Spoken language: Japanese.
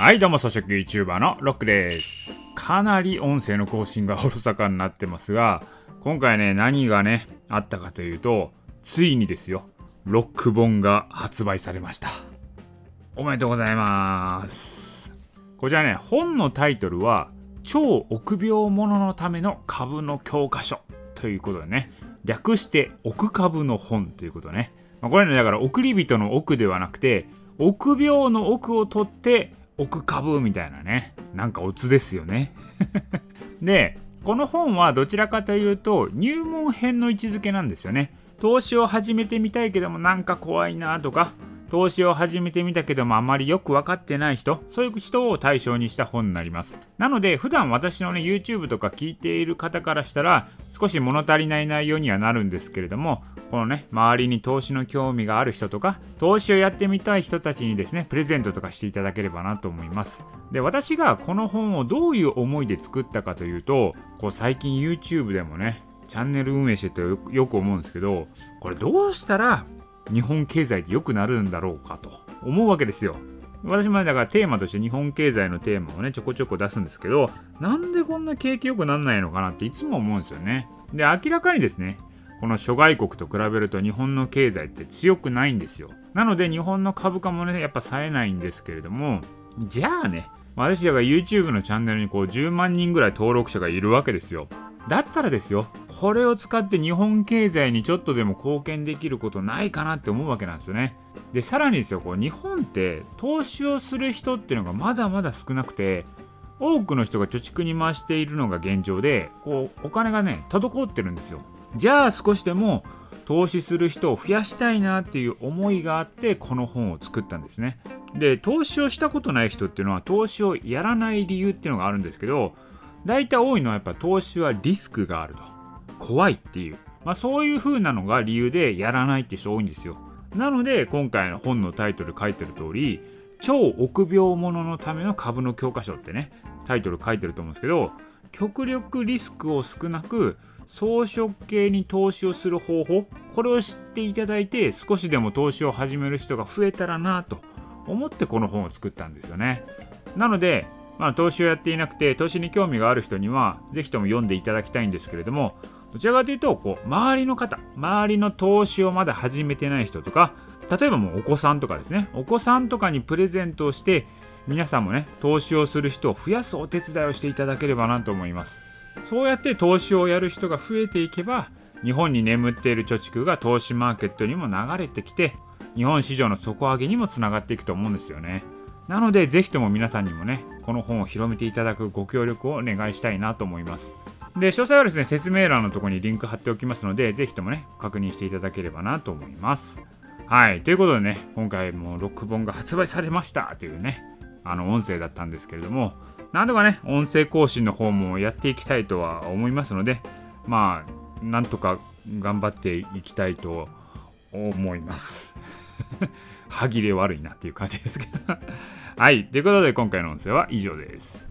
はいどうも草食 YouTuber のロックです。かなり音声の更新がおろそかになってますが今回ね何がねあったかというとついにですよロック本が発売されました。おめでとうございます。こちらね本のタイトルは超臆病者のための株の教科書。ということでね略して奥株の本ということね、まあ、これねだから送り人の奥ではなくて臆病の奥を取って奥株みたいなね。なんかオツですよね。でこの本はどちらかというと入門編の位置づけなんですよね。投資を始めてみたいけどもなんか怖いなとか投資を始めてみたけどもあまりよく分かってない人そういう人を対象にした本になります。なので普段私のね YouTube とか聞いている方からしたら少し物足りない内容にはなるんですけれどもこのね周りに投資の興味がある人とか投資をやってみたい人たちにですねプレゼントとかしていただければなと思います。で私がこの本をどういう思いで作ったかというとこう最近 YouTube でもねチャンネル運営しててよく思うんですけどこれどうしたら日本経済って良くなるんだろうかと思うわけですよ。私もだからテーマとして日本経済のテーマをねちょこちょこ出すんですけどなんでこんな景気良くなんないのかなっていつも思うんですよね。で明らかにですねこの諸外国と比べると日本の経済って強くないんですよ。なので日本の株価もねやっぱ冴えないんですけれどもじゃあね私ら YouTube のチャンネルにこう10万人ぐらい登録者がいるわけですよ。だったらですよこれを使って日本経済にちょっとでも貢献できることないかなって思うわけなんですよね。でさらにですよこう日本って投資をする人っていうのがまだまだ少なくて多くの人が貯蓄に回しているのが現状でこうお金がね滞ってるんですよ。じゃあ少しでも投資する人を増やしたいなっていう思いがあってこの本を作ったんですね。で投資をしたことない人っていうのは投資をやらない理由っていうのがあるんですけど大体多いのはやっぱ投資はリスクがあると。怖いっていう、まあ、そういう風なのが理由でやらないって人多いんですよ。なので今回の本のタイトル書いてる通り超臆病者のための株の教科書ってねタイトル書いてると思うんですけど極力リスクを少なく装飾系に投資をする方法これを知っていただいて少しでも投資を始める人が増えたらなと思ってこの本を作ったんですよね。なのでまあ、投資をやっていなくて投資に興味がある人にはぜひとも読んでいただきたいんですけれどもどちらかというとこう周りの方周りの投資をまだ始めてない人とか例えばもうお子さんとかですねお子さんとかにプレゼントをして皆さんもね投資をする人を増やすお手伝いをしていただければなと思いますそうやって投資をやる人が増えていけば日本に眠っている貯蓄が投資マーケットにも流れてきて日本市場の底上げにもつながっていくと思うんですよね。なので、ぜひとも皆さんにもね、この本を広めていただくご協力をお願いしたいなと思います。で、詳細はですね、説明欄のところにリンク貼っておきますので、ぜひともね、確認していただければなと思います。はい、ということでね、今回もロック本が発売されましたというね、あの音声だったんですけれども、なんとかね、音声更新の方もやっていきたいとは思いますので、まあ、なんとか頑張っていきたいと思います。歯切れ悪いなっていう感じですけどはい。ということで今回の音声は以上です。